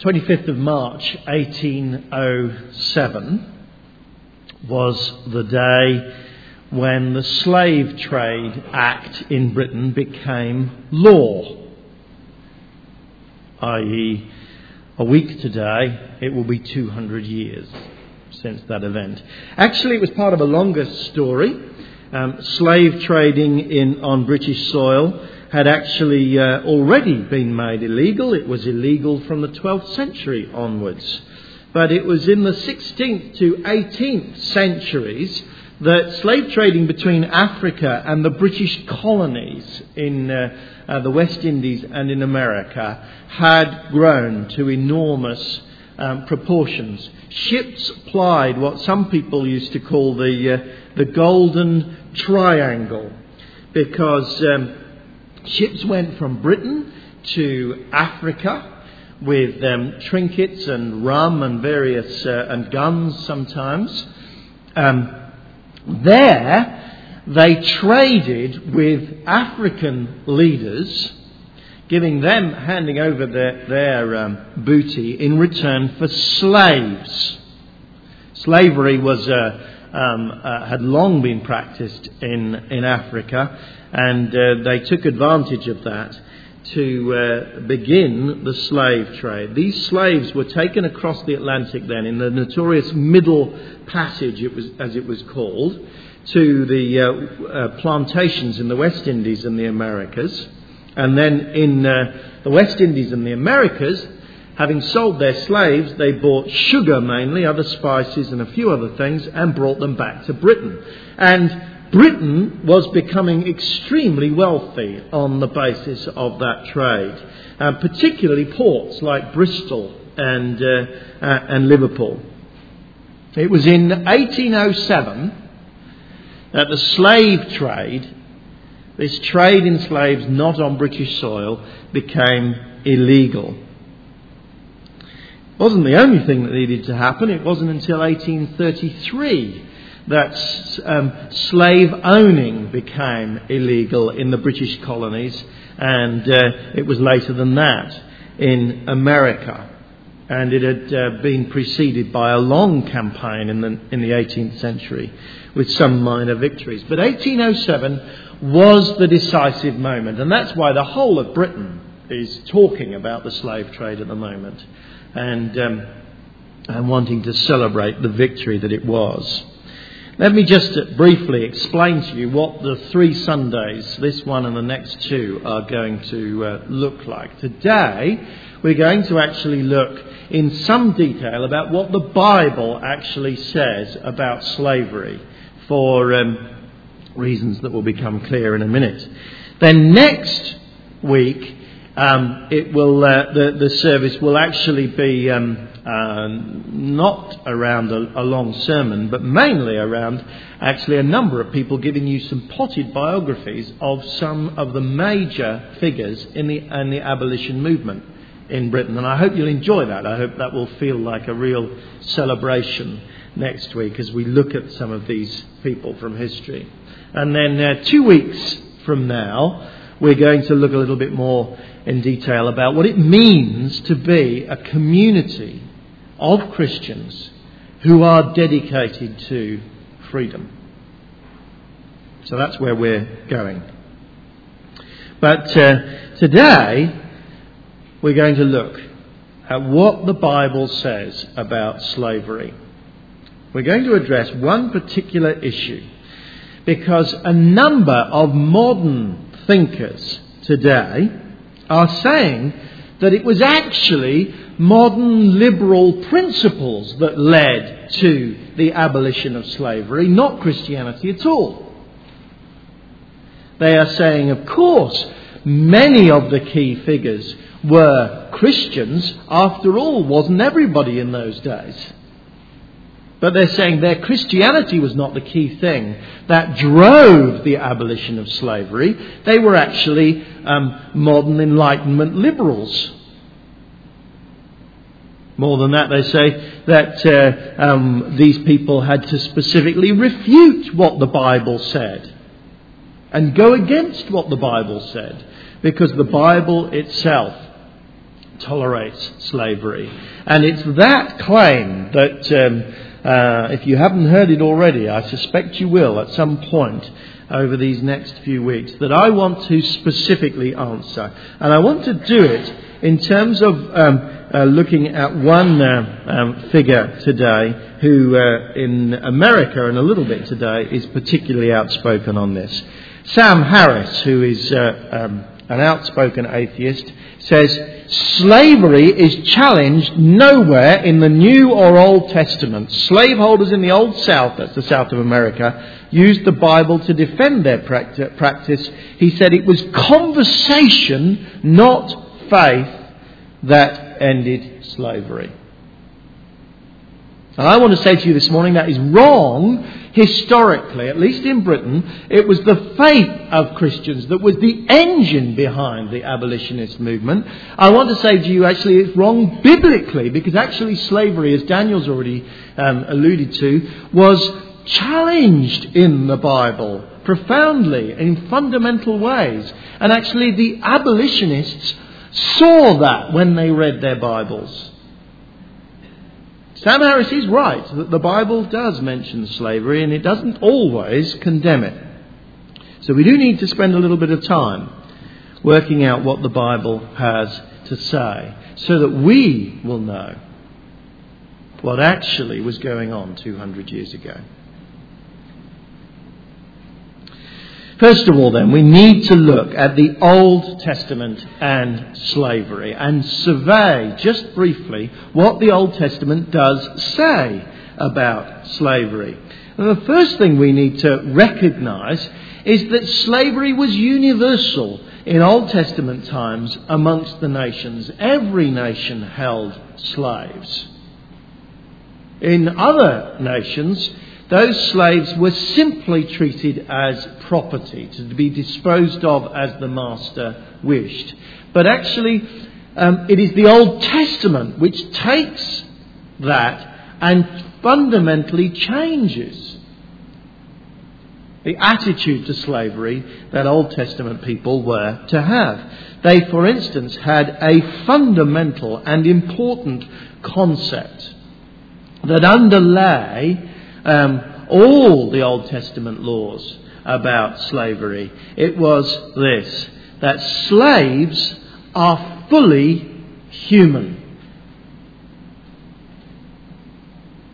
25th of March 1807 was the day when the Slave Trade Act in Britain became law, i.e., a week today, it will be 200 years since that event. Actually, it was part of a longer story. Um, slave trading in, on British soil had actually uh, already been made illegal. It was illegal from the 12th century onwards. But it was in the 16th to 18th centuries that slave trading between Africa and the British colonies in uh, uh, the West Indies and in America had grown to enormous um, proportions. Ships plied what some people used to call the, uh, the golden triangle because um, ships went from Britain to Africa with um, trinkets and rum and various uh, and guns sometimes. Um, there, they traded with African leaders, giving them, handing over their, their um, booty in return for slaves. Slavery was, uh, um, uh, had long been practiced in, in Africa, and uh, they took advantage of that to uh, begin the slave trade. These slaves were taken across the Atlantic then in the notorious Middle Passage, it was, as it was called, to the uh, uh, plantations in the West Indies and the Americas. And then in uh, the West Indies and the Americas, having sold their slaves, they bought sugar mainly, other spices, and a few other things, and brought them back to Britain. And Britain was becoming extremely wealthy on the basis of that trade, uh, particularly ports like Bristol and, uh, uh, and Liverpool. It was in 1807 that the slave trade, this trade in slaves not on British soil, became illegal. Wasn't the only thing that needed to happen. It wasn't until 1833 that um, slave owning became illegal in the British colonies, and uh, it was later than that in America. And it had uh, been preceded by a long campaign in the, in the 18th century with some minor victories. But 1807 was the decisive moment, and that's why the whole of Britain is talking about the slave trade at the moment and, um, and wanting to celebrate the victory that it was. Let me just briefly explain to you what the three Sundays, this one and the next two, are going to uh, look like. Today, we're going to actually look in some detail about what the Bible actually says about slavery for um, reasons that will become clear in a minute. Then next week, um, it will, uh, the, the service will actually be um, uh, not around a, a, long sermon, but mainly around actually a number of people giving you some potted biographies of some of the major figures in the, in the abolition movement in Britain. And I hope you'll enjoy that. I hope that will feel like a real celebration next week as we look at some of these people from history. And then uh, two weeks from now, we're going to look a little bit more in detail about what it means to be a community of Christians who are dedicated to freedom. So that's where we're going. But uh, today, we're going to look at what the Bible says about slavery. We're going to address one particular issue because a number of modern thinkers today are saying that it was actually modern liberal principles that led to the abolition of slavery, not Christianity at all. They are saying, of course, many of the key figures were Christians. After all, wasn't everybody in those days? But they're saying their Christianity was not the key thing that drove the abolition of slavery. They were actually um, modern Enlightenment liberals. More than that, they say that uh, um, these people had to specifically refute what the Bible said and go against what the Bible said because the Bible itself tolerates slavery. And it's that claim that, um, uh, if you haven't heard it already, I suspect you will at some point over these next few weeks, that I want to specifically answer. And I want to do it in terms of um, uh, looking at one uh, um, figure today who, uh, in America and a little bit today, is particularly outspoken on this. Sam Harris, who is uh, um, an outspoken atheist, says slavery is challenged nowhere in the New or Old Testament. Slaveholders in the Old South, that's the South of America, used the Bible to defend their practice. He said it was conversation, not faith, that ended slavery. And I want to say to you this morning that is wrong historically, at least in Britain. It was the faith of Christians that was the engine behind the abolitionist movement. I want to say to you actually it's wrong biblically because actually slavery, as Daniel's already um, alluded to, was challenged in the Bible profoundly in fundamental ways. And actually the abolitionists saw that when they read their Bibles. Sam Harris is right that the Bible does mention slavery and it doesn't always condemn it. So we do need to spend a little bit of time working out what the Bible has to say so that we will know what actually was going on 200 years ago. First of all, then, we need to look at the Old Testament and slavery and survey just briefly what the Old Testament does say about slavery. And the first thing we need to recognize is that slavery was universal in Old Testament times amongst the nations. Every nation held slaves. In other nations, those slaves were simply treated as property to be disposed of as the master wished. But actually, um, it is the Old Testament which takes that and fundamentally changes the attitude to slavery that Old Testament people were to have. They, for instance, had a fundamental and important concept that underlay um, all the Old Testament laws about slavery. It was this that slaves are fully human.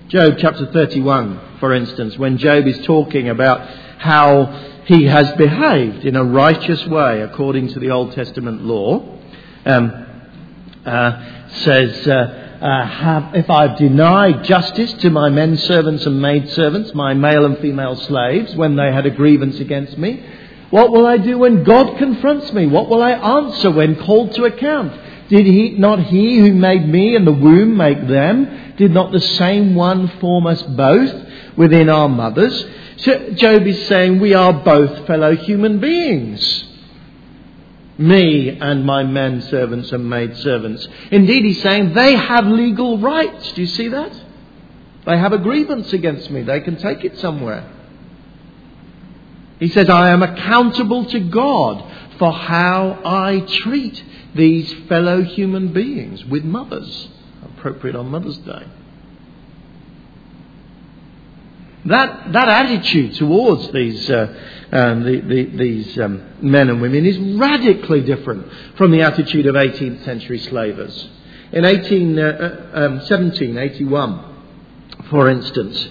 Job chapter 31, for instance, when Job is talking about how he has behaved in a righteous way according to the Old Testament law, um, uh, says, uh, uh, have, if I've denied justice to my men servants and maid servants, my male and female slaves, when they had a grievance against me, what will I do when God confronts me? What will I answer when called to account? Did he, not he who made me and the womb make them? Did not the same one form us both within our mothers? So Job is saying we are both fellow human beings me and my men servants and maid servants. Indeed, he's saying they have legal rights. Do you see that? They have a grievance against me. They can take it somewhere. He says, I am accountable to God for how I treat these fellow human beings with mothers. Appropriate on Mother's Day. That, that attitude towards these, uh, um, the, the, these um, men and women is radically different from the attitude of 18th century slavers. In 18, uh, uh, um, 1781, for instance,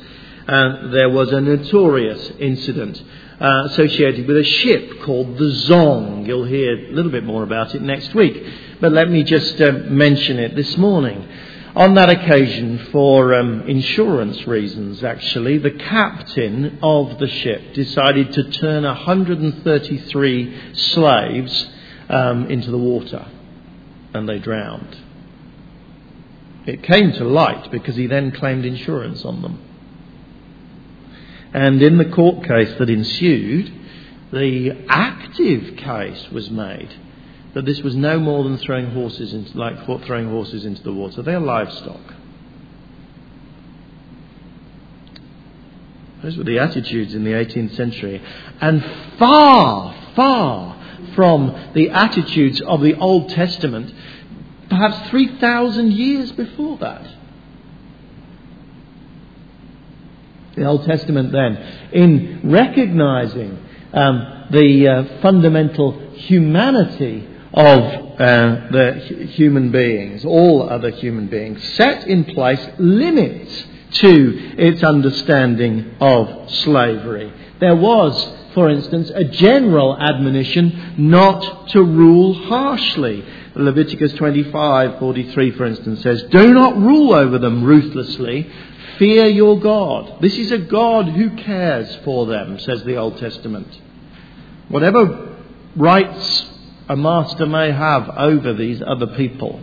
uh, there was a notorious incident uh, associated with a ship called the Zong. You'll hear a little bit more about it next week, but let me just uh, mention it this morning. On that occasion, for um, insurance reasons, actually, the captain of the ship decided to turn 133 slaves um, into the water, and they drowned. It came to light because he then claimed insurance on them. And in the court case that ensued, the active case was made that this was no more than throwing horses into, like throwing horses into the water. They are livestock. Those were the attitudes in the 18th century. And far, far from the attitudes of the Old Testament, perhaps 3,000 years before that. The Old Testament, then, in recognizing um, the uh, fundamental humanity of uh, the human beings, all other human beings, set in place limits to its understanding of slavery. There was, for instance, a general admonition not to rule harshly. Leviticus 25:43, for instance, says, "Do not rule over them ruthlessly. Fear your God." This is a God who cares for them, says the Old Testament. Whatever rights a master may have over these other people,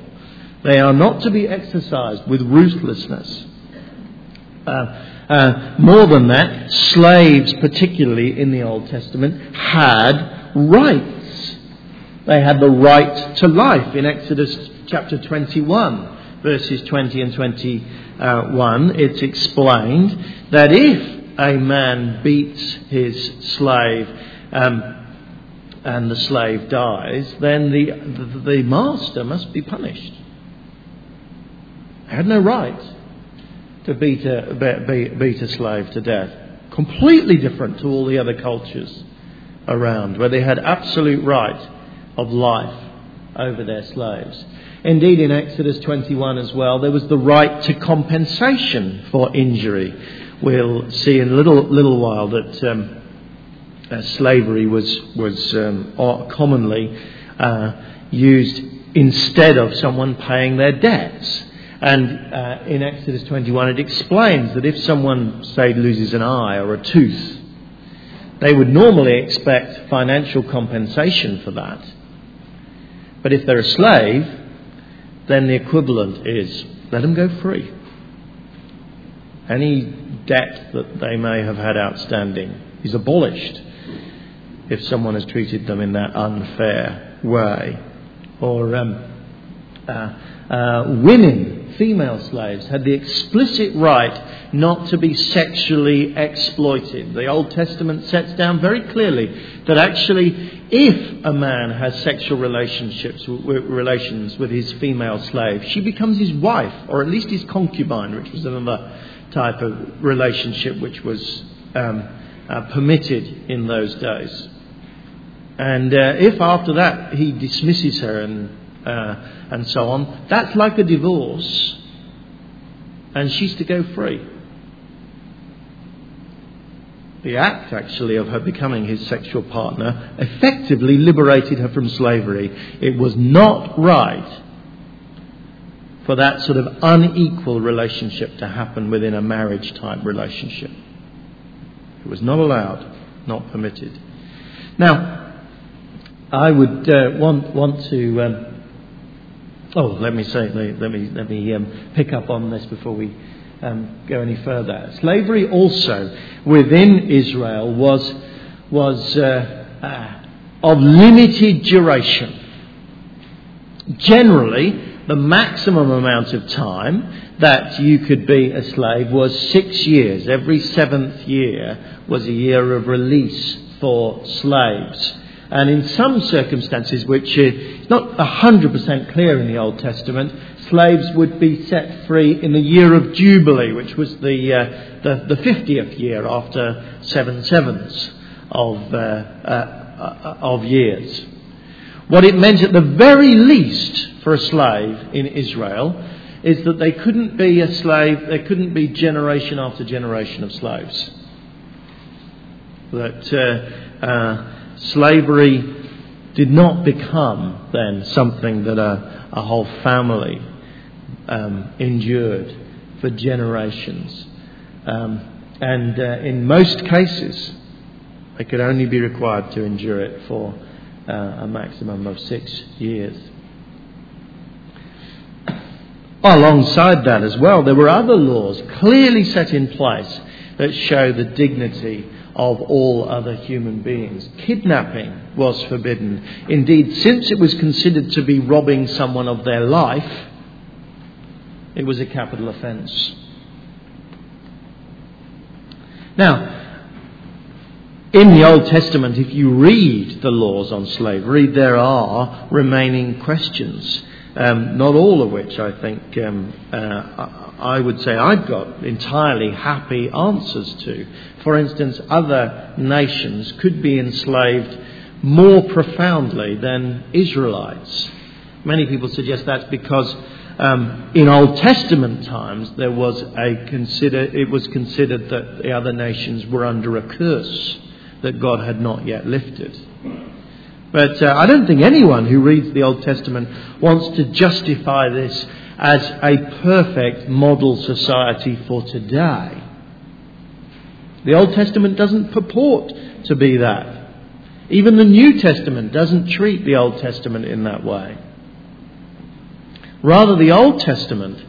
they are not to be exercised with ruthlessness. Uh, uh, more than that, slaves, particularly in the Old Testament, had rights. They had the right to life. In Exodus chapter 21, verses 20 and 21, it's explained that if a man beats his slave um, and the slave dies, then the, the, master must be punished. He had no right to beat a, beat a slave to death. Completely different to all the other cultures around, where they had absolute right of life over their slaves. Indeed, in Exodus 21 as well, there was the right to compensation for injury. We'll see in a little, little while that um, uh, slavery was, was um, commonly uh, used instead of someone paying their debts. And uh, in Exodus 21, it explains that if someone, say, loses an eye or a tooth, they would normally expect financial compensation for that. But if they're a slave, then the equivalent is let them go free. Any debt that they may have had outstanding is abolished if someone has treated them in that unfair way. Or um, uh, uh, women female slaves had the explicit right not to be sexually exploited. The Old Testament sets down very clearly that actually, if a man has sexual relationships relations with his female slave, she becomes his wife, or at least his concubine, which was another type of relationship which was um, uh, permitted in those days. And uh, if after that he dismisses her and uh, and so on. That's like a divorce, and she's to go free. The act, actually, of her becoming his sexual partner effectively liberated her from slavery. It was not right for that sort of unequal relationship to happen within a marriage type relationship. It was not allowed, not permitted. Now, I would uh, want, want to um, Oh, let me say, let me, let me um, pick up on this before we um, go any further. Slavery also within Israel was, was uh, uh, of limited duration. Generally, the maximum amount of time that you could be a slave was six years. Every seventh year was a year of release for slaves. And in some circumstances, which is not 100% clear in the Old Testament, slaves would be set free in the year of Jubilee, which was the, uh, the, the, 50th year after seven sevenths of, uh, uh, of years. What it meant at the very least for a slave in Israel is that they couldn't be a slave, there couldn't be generation after generation of slaves. That uh, uh, slavery did not become then something that a, a whole family um, endured for generations. Um, and uh, in most cases, they could only be required to endure it for uh, a maximum of six years. Alongside that as well, there were other laws clearly set in place that show the dignity of all other human beings. Kidnapping was forbidden. Indeed, since it was considered to be robbing someone of their life, it was a capital offence. Now, in the Old Testament, if you read the laws on slavery, there are remaining questions um, not all of which I think um, uh, I would say I've got entirely happy answers to. For instance, other nations could be enslaved more profoundly than Israelites. Many people suggest that's because um, in Old Testament times there was a consider it was considered that the other nations were under a curse that God had not yet lifted. But uh, I don't think anyone who reads the Old Testament wants to justify this as a perfect model society for today. The Old Testament doesn't purport to be that. Even the New Testament doesn't treat the Old Testament in that way. Rather, the Old Testament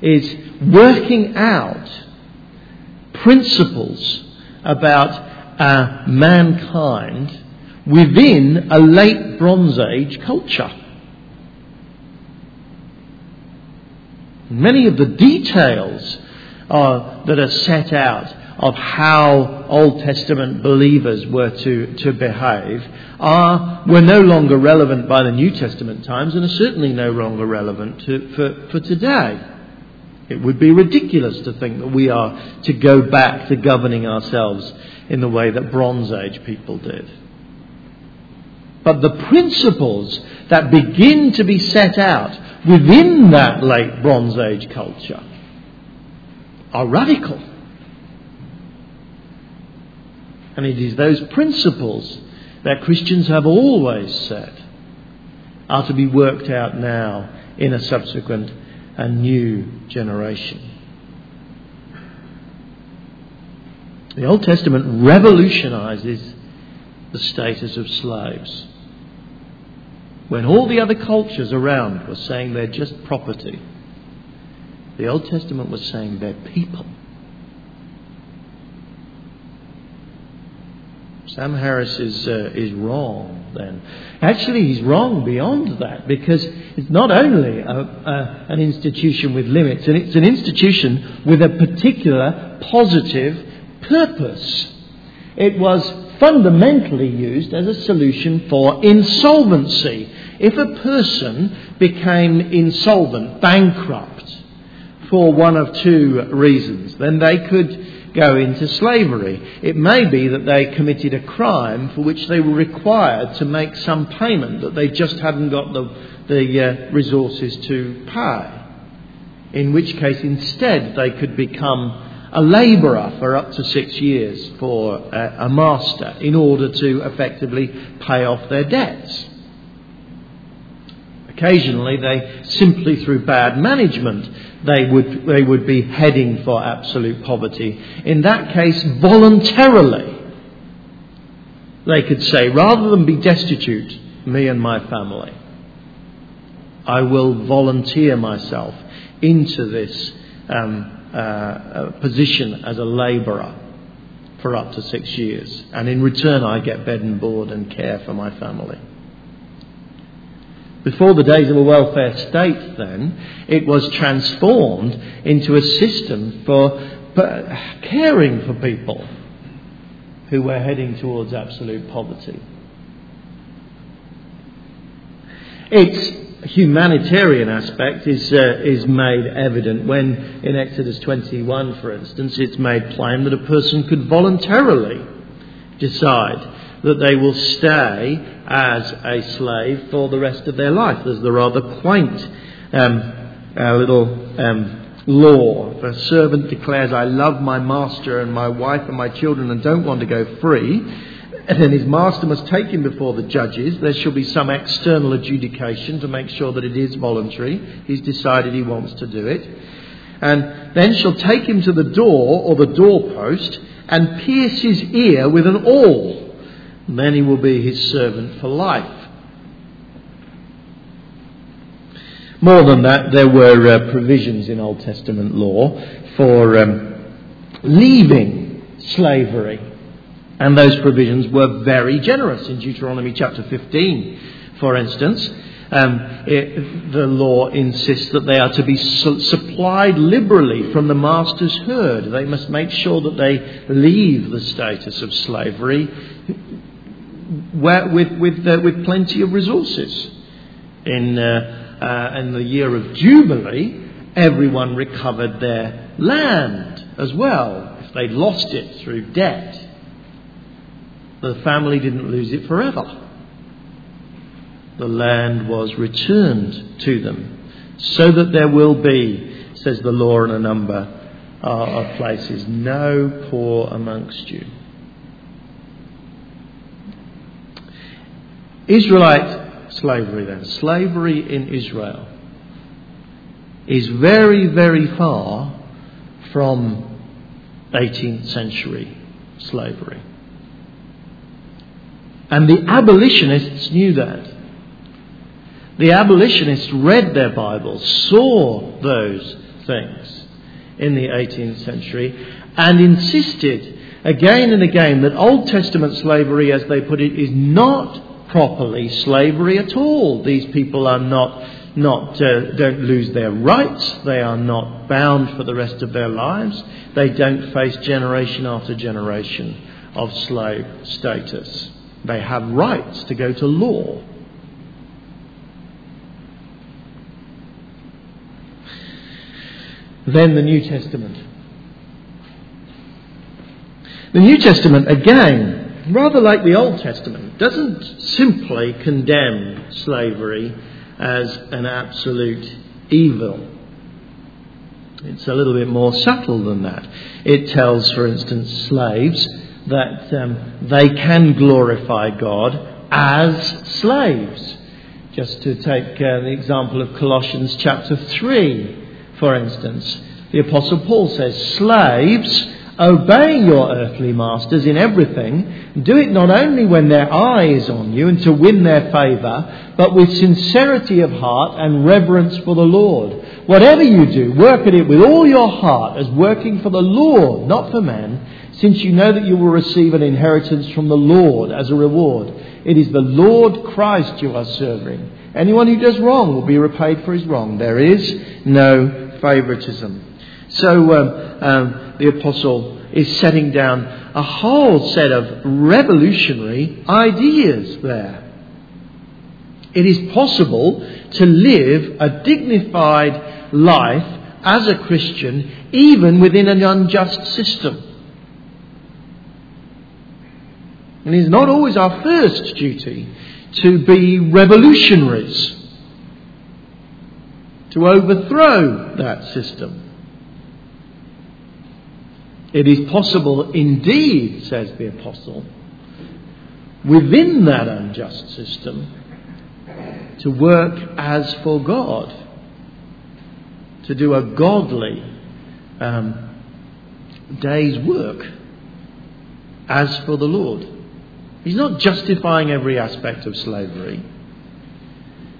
is working out principles about uh, mankind within a late Bronze Age culture. Many of the details uh, that are set out of how Old Testament believers were to, to behave are, were no longer relevant by the New Testament times and are certainly no longer relevant to, for, for today. It would be ridiculous to think that we are to go back to governing ourselves in the way that Bronze Age people did. But the principles that begin to be set out within that late Bronze Age culture are radical. And it is those principles that Christians have always said are to be worked out now in a subsequent and new generation. The Old Testament revolutionizes the status of slaves when all the other cultures around were saying they're just property, the Old Testament was saying they're people. Sam Harris is, uh, is wrong then. Actually, he's wrong beyond that because it's not only a, a, an institution with limits, and it's an institution with a particular positive purpose. It was fundamentally used as a solution for insolvency. If a person became insolvent, bankrupt, for one of two reasons, then they could go into slavery. It may be that they committed a crime for which they were required to make some payment that they just hadn't got the, the uh, resources to pay. In which case, instead, they could become a labourer for up to six years for a, a master in order to effectively pay off their debts. Occasionally, they simply through bad management, they would, they would be heading for absolute poverty. In that case, voluntarily, they could say, rather than be destitute, me and my family, I will volunteer myself into this um, uh, position as a labourer for up to six years. And in return, I get bed and board and care for my family. Before the days of a welfare state, then, it was transformed into a system for caring for people who were heading towards absolute poverty. It's humanitarian aspect is, uh, is made evident when, in Exodus 21, for instance, it's made plain that a person could voluntarily decide that they will stay as a slave for the rest of their life. There's the rather quaint um, uh, little um, law. If a servant declares, I love my master and my wife and my children and don't want to go free, then his master must take him before the judges. There shall be some external adjudication to make sure that it is voluntary. He's decided he wants to do it. And then shall take him to the door or the doorpost and pierce his ear with an awl. He will be his servant for life. More than that, there were uh, provisions in Old Testament law for um, leaving slavery and those provisions were very generous. In Deuteronomy chapter 15, for instance, um, it, the law insists that they are to be su- supplied liberally from the master's herd. They must make sure that they leave the status of slavery where, with, with, uh, with plenty of resources. In uh, uh, in the year of Jubilee, everyone recovered their land as well, if they'd lost it through debt. The family didn't lose it forever. The land was returned to them, so that there will be, says the law in a number uh, of places, no poor amongst you. Israelite slavery, then, slavery in Israel, is very, very far from 18th century slavery. And the abolitionists knew that. The abolitionists read their Bibles, saw those things in the 18th century, and insisted again and again that Old Testament slavery, as they put it, is not properly slavery at all. These people are not, not uh, don't lose their rights. They are not bound for the rest of their lives. They don't face generation after generation of slave status. They have rights to go to law. Then the New Testament. The New Testament, again, rather like the Old Testament, doesn't simply condemn slavery as an absolute evil. It's a little bit more subtle than that. It tells, for instance, slaves that um, they can glorify God as slaves. Just to take uh, the example of Colossians chapter 3, for instance, the Apostle Paul says, Slaves, Obey your earthly masters in everything. Do it not only when their eye is on you and to win their favour, but with sincerity of heart and reverence for the Lord. Whatever you do, work at it with all your heart as working for the Lord, not for men, since you know that you will receive an inheritance from the Lord as a reward. It is the Lord Christ you are serving. Anyone who does wrong will be repaid for his wrong. There is no favouritism. So um, um, the apostle is setting down a whole set of revolutionary ideas there. It is possible to live a dignified life as a Christian even within an unjust system. And it is not always our first duty to be revolutionaries, to overthrow that system. It is possible indeed, says the Apostle, within that unjust system to work as for God, to do a godly um, day's work as for the Lord. He's not justifying every aspect of slavery.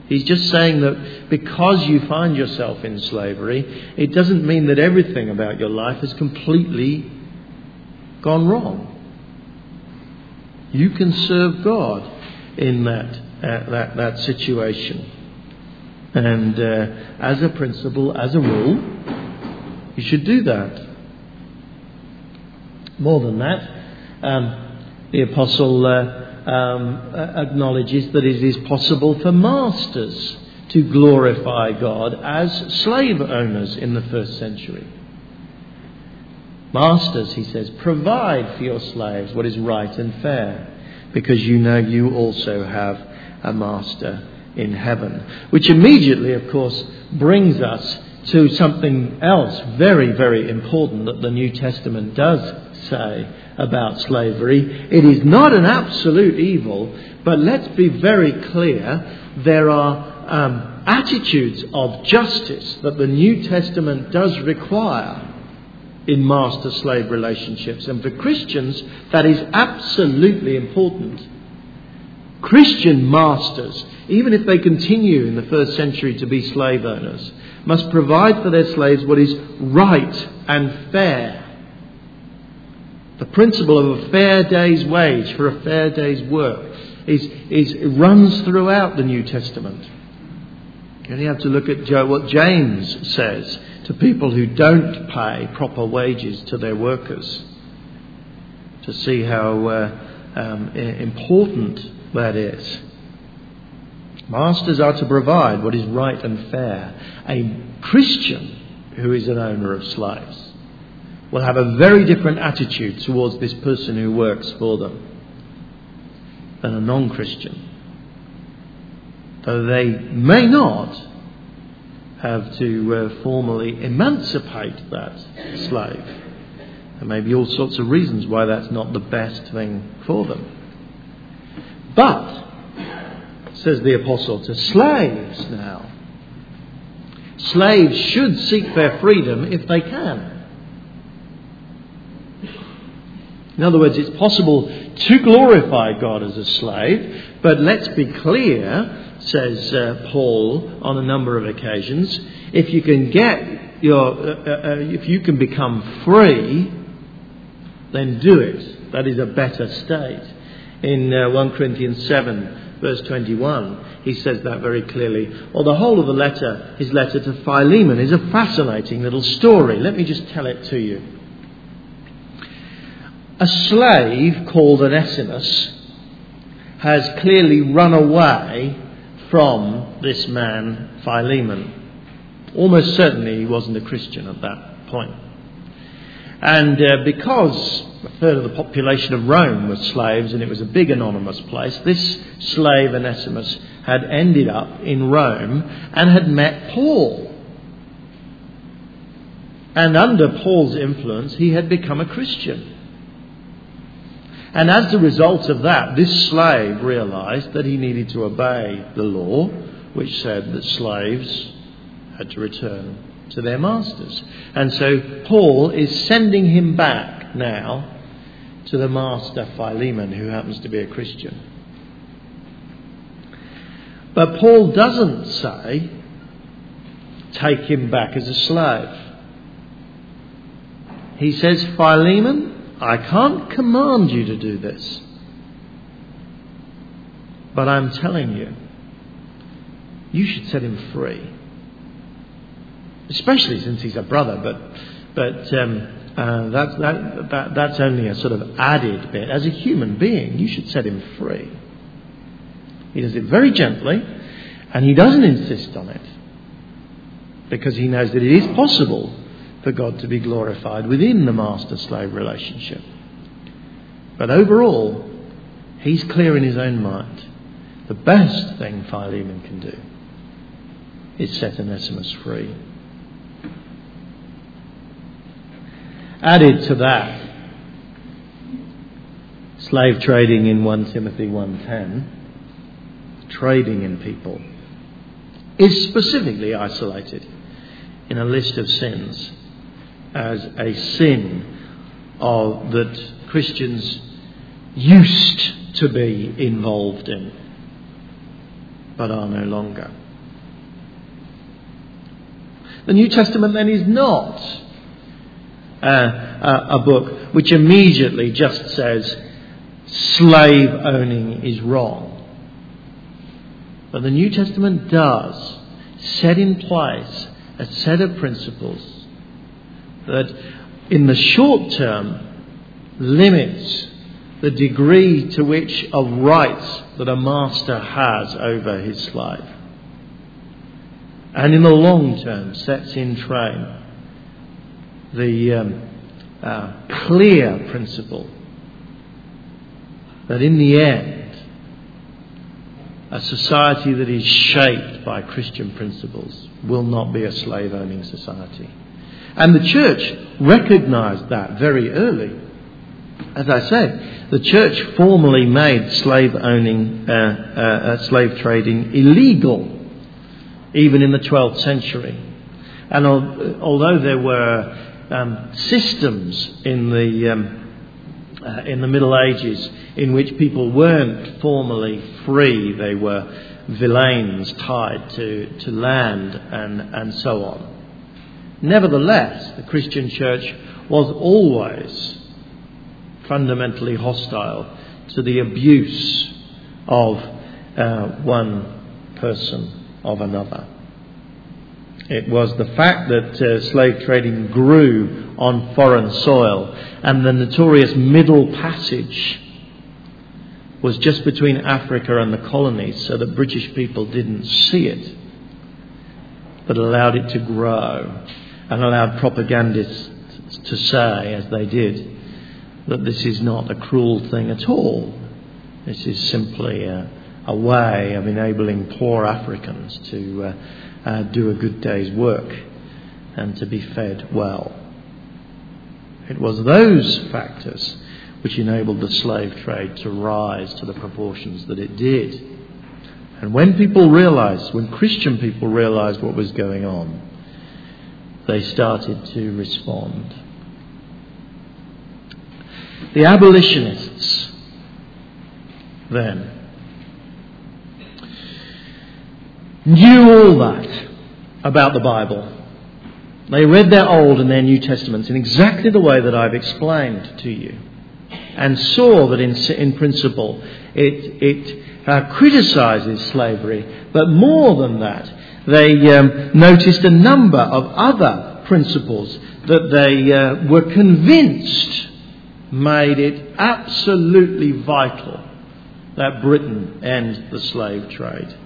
He's just saying that because you find yourself in slavery, it doesn't mean that everything about your life has completely gone wrong. You can serve God in that, uh, that, that situation. And uh, as a principle, as a rule, you should do that. More than that, um, the Apostle. Uh, um, acknowledges that it is possible for masters to glorify God as slave owners in the first century. Masters, he says, provide for your slaves what is right and fair, because you know you also have a master in heaven. Which immediately, of course, brings us to something else very, very important that the New Testament does say about slavery. It is not an absolute evil, but let's be very clear there are um, attitudes of justice that the New Testament does require in master slave relationships. And for Christians, that is absolutely important. Christian masters, even if they continue in the first century to be slave owners, must provide for their slaves what is right and fair the principle of a fair day's wage for a fair day's work is, is, runs throughout the New Testament. You only have to look at what James says to people who don't pay proper wages to their workers to see how uh, um, important that is. Masters are to provide what is right and fair. A Christian who is an owner of slaves will have a very different attitude towards this person who works for them than a non Christian. Though they may not have to uh, formally emancipate that slave. There may be all sorts of reasons why that's not the best thing for them. But, says the apostle, to slaves now. Slaves should seek their freedom if they can. In other words, it's possible to glorify God as a slave, but let's be clear, says uh, Paul on a number of occasions, if you can get your, uh, uh, uh, if you can become free, then do it. That is a better state. In uh, 1 Corinthians 7, verse 21, he says that very clearly. Or the whole of the letter, his letter to Philemon, is a fascinating little story. Let me just tell it to you. A slave called Onesimus has clearly run away from this man, Philemon. Almost certainly he wasn't a Christian at that point. And uh, because a third of the population of Rome was slaves and it was a big anonymous place, this slave Onesimus had ended up in Rome and had met Paul. And under Paul's influence, he had become a Christian. And as a result of that, this slave realized that he needed to obey the law, which said that slaves had to return to their masters. And so Paul is sending him back now to the master Philemon, who happens to be a Christian. But Paul doesn't say, take him back as a slave. He says, Philemon, I can't command you to do this. But I'm telling you, you should set him free. Especially since he's a brother, but, but um, uh, that, that, that, that's only a sort of added bit. As a human being, you should set him free. He does it very gently, and he doesn't insist on it because he knows that it is possible for God to be glorified within the master slave relationship. But overall, he's clear in his own mind. The best thing Philemon can do is set Onesimus free. Added to that, slave trading in 1 Timothy 1:10, trading in people, is specifically isolated in a list of sins as a sin of, that Christians used to be involved in, but are no longer. The New Testament then is not uh, a, a book which immediately just says slave owning is wrong. But the New Testament does set in place a set of principles that in the short term limits the degree to which of rights that a master has over his slave. And in the long term sets in train the um, uh, clear principle that in the end, a society that is shaped by Christian principles will not be a slave owning society. And the church recognized that very early. As I said, the church formally made slave owning, uh, uh, uh, slave trading illegal, even in the 12th century. And al- although there were um, systems in the um, uh, in the Middle Ages in which people weren't formally free, they were villeins tied to, to land and, and so on. Nevertheless, the Christian church was always fundamentally hostile to the abuse of uh, one person of another. It was the fact that uh, slave trading grew on foreign soil and the notorious Middle Passage was just between Africa and the colonies so that British people didn't see it, but allowed it to grow and allowed propagandists to say, as they did, that this is not a cruel thing at all. This is simply a, a way of enabling poor Africans to uh, uh, do a good day's work and to be fed well. It was those factors which enabled the slave trade to rise to the proportions that it did. And when people realized, when Christian people realized what was going on, they started to respond. The abolitionists, then, knew all that about the Bible. They read their Old and their New Testaments in exactly the way that I've explained to you and saw that in, in principle it, it uh, criticizes slavery, but more than that, they um, noticed a number of other principles that they uh, were convinced made it absolutely vital that Britain end the slave trade.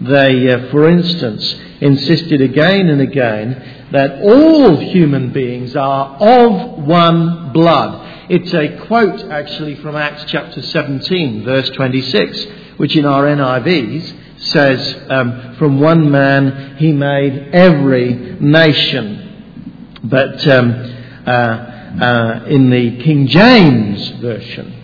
They, uh, for instance, insisted again and again that all human beings are of one blood. It's a quote actually from Acts chapter 17, verse 26, which in our NIVs says, um, From one man he made every nation. But um, uh, uh, in the King James Version,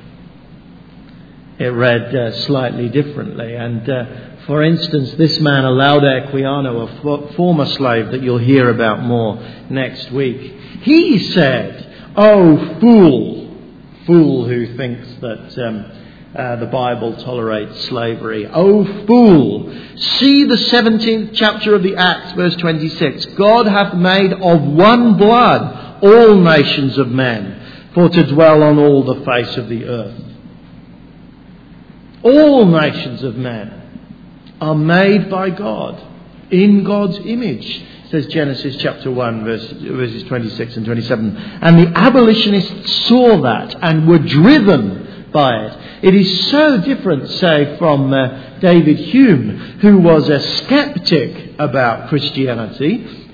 it read uh, slightly differently. And uh, for instance, this man, Olaudah Equiano, a former slave that you'll hear about more next week, he said, Oh, fool, fool who thinks that um, uh, the Bible tolerates slavery. Oh, fool, see the 17th chapter of the Acts, verse 26. God hath made of one blood all nations of men, for to dwell on all the face of the earth. All nations of men are made by God in God's image, says Genesis chapter 1, verse, verses 26 and 27. And the abolitionists saw that and were driven It is so different, say, from uh, David Hume, who was a skeptic about Christianity.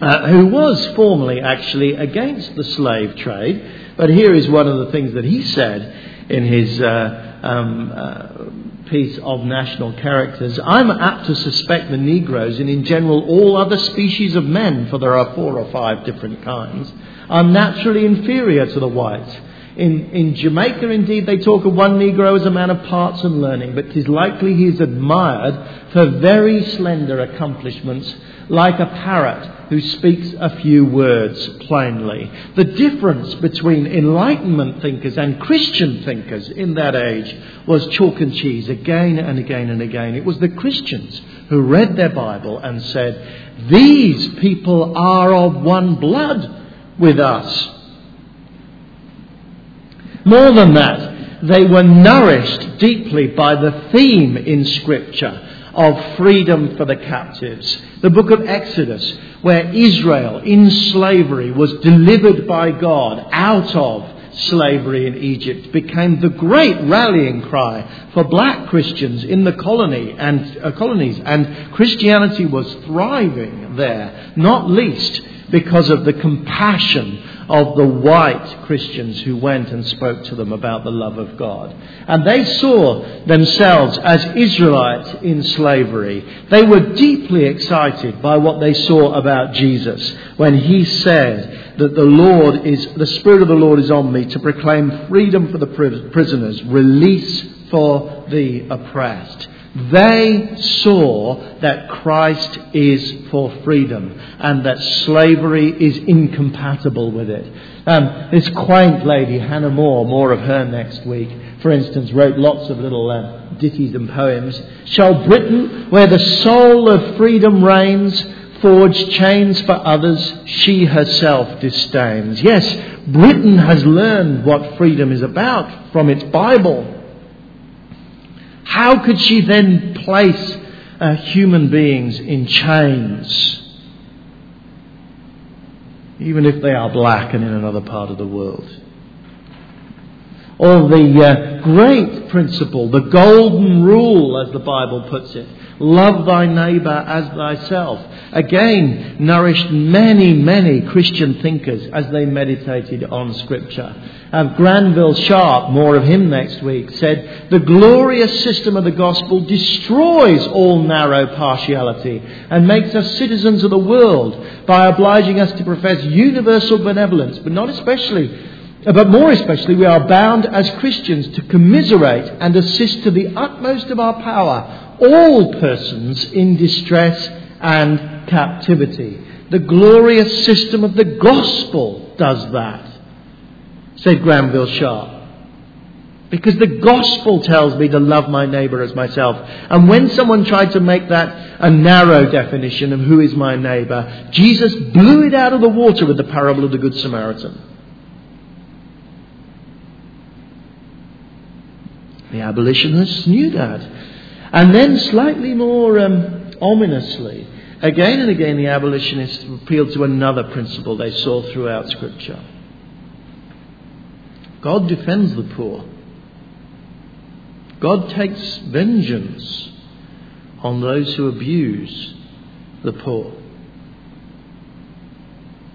Uh, who was formerly actually against the slave trade, but here is one of the things that he said in his uh, um, uh, piece of national characters, I'm apt to suspect the Negroes, and in general all other species of men, for there are four or five different kinds, are naturally inferior to the whites. In, in Jamaica, indeed, they talk of one Negro as a man of parts and learning, but 'tis likely he is admired for very slender accomplishments, like a parrot who speaks a few words plainly. The difference between Enlightenment thinkers and Christian thinkers in that age was chalk and cheese again and again and again. It was the Christians who read their Bible and said, These people are of one blood with us. More than that, they were nourished deeply by the theme in Scripture of freedom for the captives. The book of Exodus, where Israel in slavery was delivered by God out of slavery in Egypt, became the great rallying cry for black Christians in the colony and uh, colonies, and Christianity was thriving there, not least because of the compassion of the white Christians who went and spoke to them about the love of God. And they saw themselves as Israelites in slavery. They were deeply excited by what they saw about Jesus when he said that the Lord is, the Spirit of the Lord is on me to proclaim freedom for the prisoners, release for the oppressed. They saw that Christ is for freedom and that slavery is incompatible with it. Um, this quaint lady, Hannah More, more of her next week, for instance, wrote lots of little uh, ditties and poems. Shall Britain, where the soul of freedom reigns, forge chains for others she herself disdains? Yes, Britain has learned what freedom is about from its Bible. How could she then place uh, human beings in chains? Even if they are black and in another part of the world. Or the uh, great principle, the golden rule, as the Bible puts it. Love thy neighbour as thyself. Again, nourished many, many Christian thinkers as they meditated on Scripture. Um, Granville Sharp, more of him next week, said, The glorious system of the gospel destroys all narrow partiality and makes us citizens of the world by obliging us to profess universal benevolence, but not especially but more especially, we are bound as Christians to commiserate and assist to the utmost of our power all persons in distress and captivity. The glorious system of the gospel does that, said Granville Sharp. Because the gospel tells me to love my neighbour as myself. And when someone tried to make that a narrow definition of who is my neighbour, Jesus blew it out of the water with the parable of the Good Samaritan. The abolitionists knew that. And then, slightly more um, ominously, again and again, the abolitionists appealed to another principle they saw throughout Scripture God defends the poor, God takes vengeance on those who abuse the poor.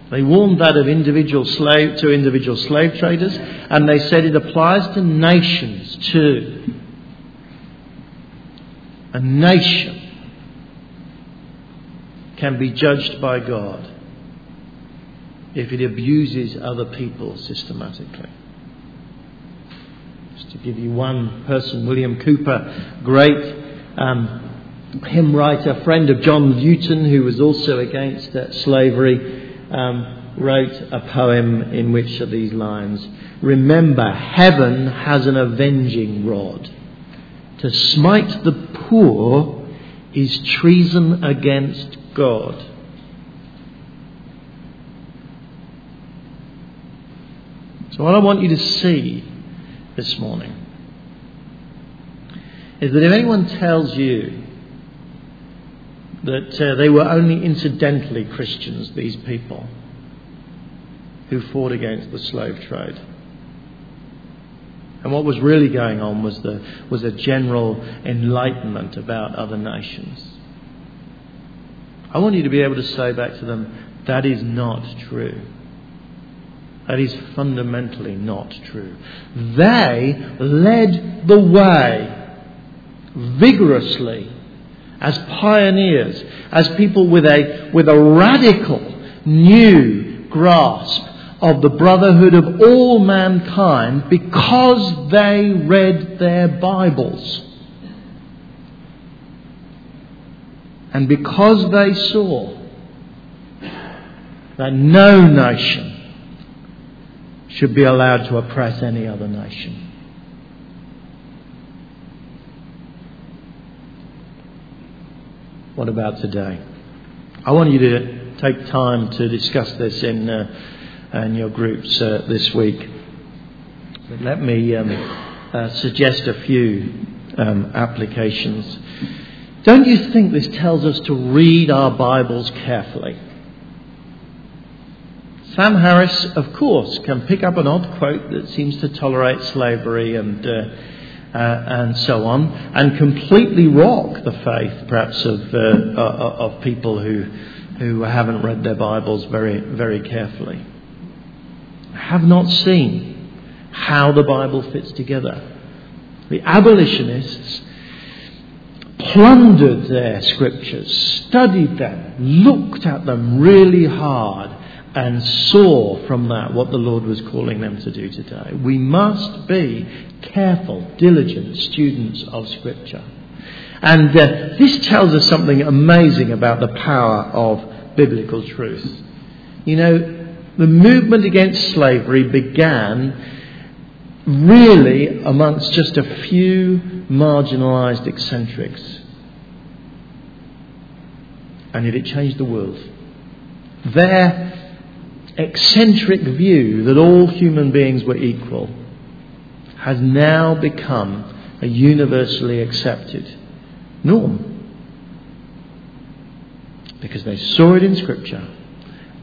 They warned that of individual slave to individual slave traders, and they said it applies to nations too. A nation can be judged by God if it abuses other people systematically. Just to give you one person, William Cowper, great um, hymn writer, friend of John Newton, who was also against uh, slavery um, wrote a poem in which are these lines Remember, heaven has an avenging rod. To smite the poor is treason against God. So, what I want you to see this morning is that if anyone tells you that uh, they were only incidentally Christians, these people who fought against the slave trade. And what was really going on was, the, was a general enlightenment about other nations. I want you to be able to say back to them, that is not true. That is fundamentally not true. They led the way vigorously as pioneers, as people with a, with a radical new grasp of the brotherhood of all mankind because they read their Bibles. And because they saw that no nation should be allowed to oppress any other nation. What about today? I want you to take time to discuss this in, uh, in your groups uh, this week. But let me um, uh, suggest a few um, applications. Don't you think this tells us to read our Bibles carefully? Sam Harris, of course, can pick up an odd quote that seems to tolerate slavery and uh, uh, and so on, and completely rock the faith, perhaps, of, uh, uh, of people who, who haven't read their Bibles very, very carefully. Have not seen how the Bible fits together. The abolitionists plundered their scriptures, studied them, looked at them really hard, and saw from that what the Lord was calling them to do today. We must be careful, diligent students of Scripture. And uh, this tells us something amazing about the power of biblical truth. You know, the movement against slavery began really amongst just a few marginalised eccentrics. And yet it changed the world. Their eccentric view that all human beings were equal has now become a universally accepted norm. Because they saw it in Scripture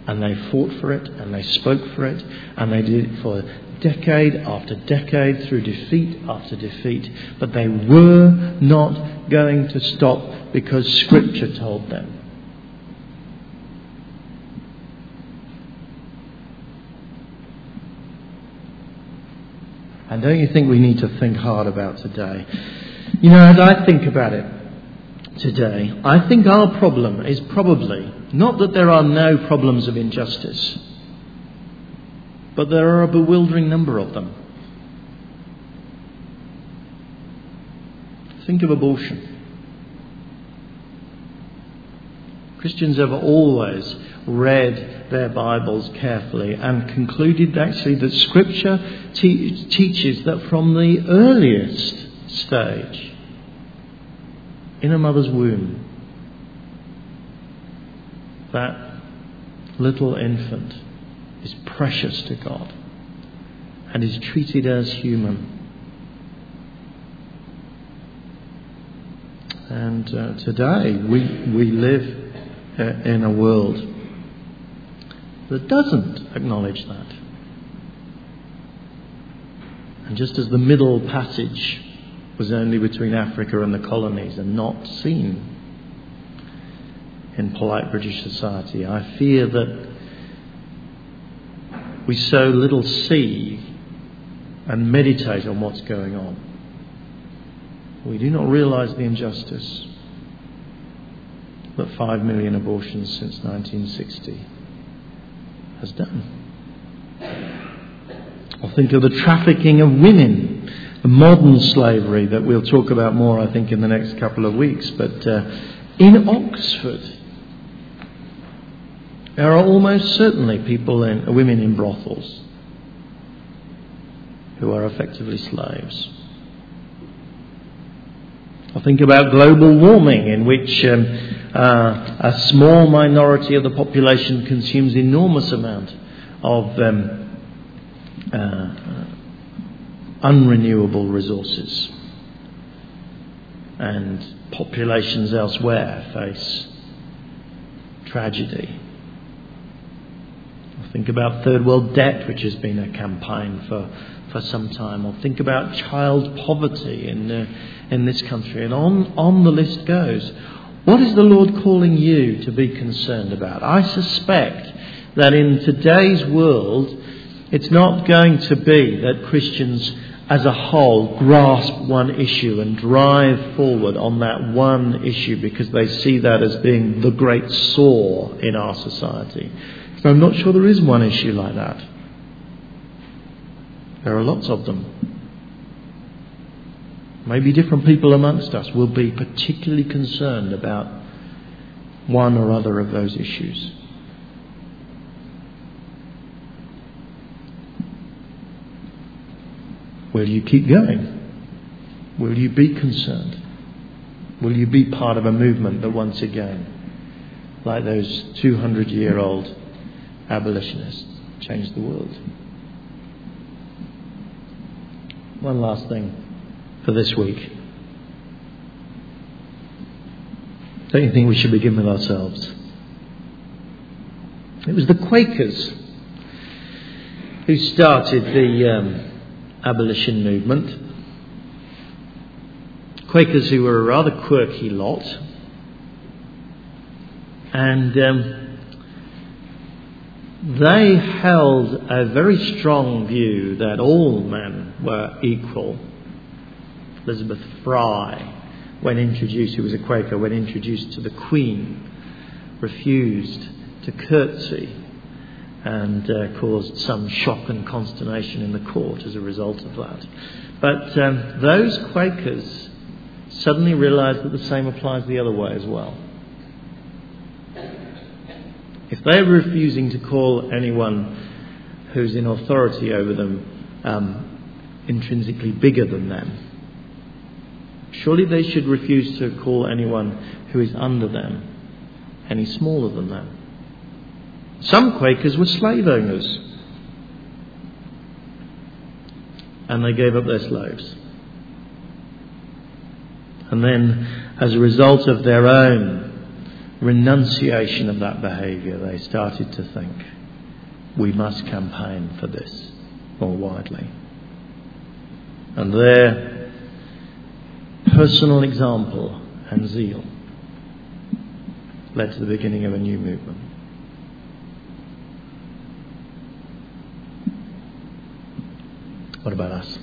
and they fought for it and they spoke for it and they did it for decade after decade through defeat after defeat, but they were not going to stop because Scripture told them. And don't you think we need to think hard about today? You know, as I think about it today, I think our problem is probably not that there are no problems of injustice, but there are a bewildering number of them. Think of abortion. Christians have always read their Bibles carefully and concluded actually that Scripture te- teaches that from the earliest stage, in a mother's womb, that little infant is precious to God and is treated as human. And uh, today we, we live uh, in a world that doesn't acknowledge that. And just as the middle passage was only between Africa and the colonies and not seen in polite British society, I fear that we so little see and meditate on what's going on. We do not realize the injustice that 5 million abortions since 1960 has done. Or think of the trafficking of women, the modern slavery that we'll talk about more, I think, in the next couple of weeks. But uh, in Oxford, there are almost certainly people in, women in brothels who are effectively slaves. I think about global warming, in which um, uh, a small minority of the population consumes enormous amount of um, uh, unrenewable resources, and populations elsewhere face tragedy. I think about third world debt, which has been a campaign for for some time, or think about child poverty in, uh, in this country, and on, on the list goes. What is the Lord calling you to be concerned about? I suspect that in today's world, it's not going to be that Christians as a whole grasp one issue and drive forward on that one issue because they see that as being the great sore in our society. So I'm not sure there is one issue like that. There are lots of them. Maybe different people amongst us will be particularly concerned about one or other of those issues. Will you keep going? Will you be concerned? Will you be part of a movement that once again, like those 200 year old abolitionists, changed the world? One last thing for this week. Don't you think we should begin with ourselves? It was the Quakers who started the um, abolition movement. Quakers who were a rather quirky lot. And um, they held a very strong view that all men were equal. Elizabeth Fry, when introduced, who was a Quaker, when introduced to the Queen, refused to curtsy and uh, caused some shock and consternation in the court as a result of that. But um, those Quakers suddenly realized that the same applies the other way as well. If they're refusing to call anyone who's in authority over them um, intrinsically bigger than them, surely they should refuse to call anyone who is under them any smaller than them. Some Quakers were slave owners. And they gave up their slaves. And then, as a result of their own renunciation of that behaviour, they started to think, we must campaign for this. more widely. And their personal example and zeal led to the beginning of a new movement. What about us?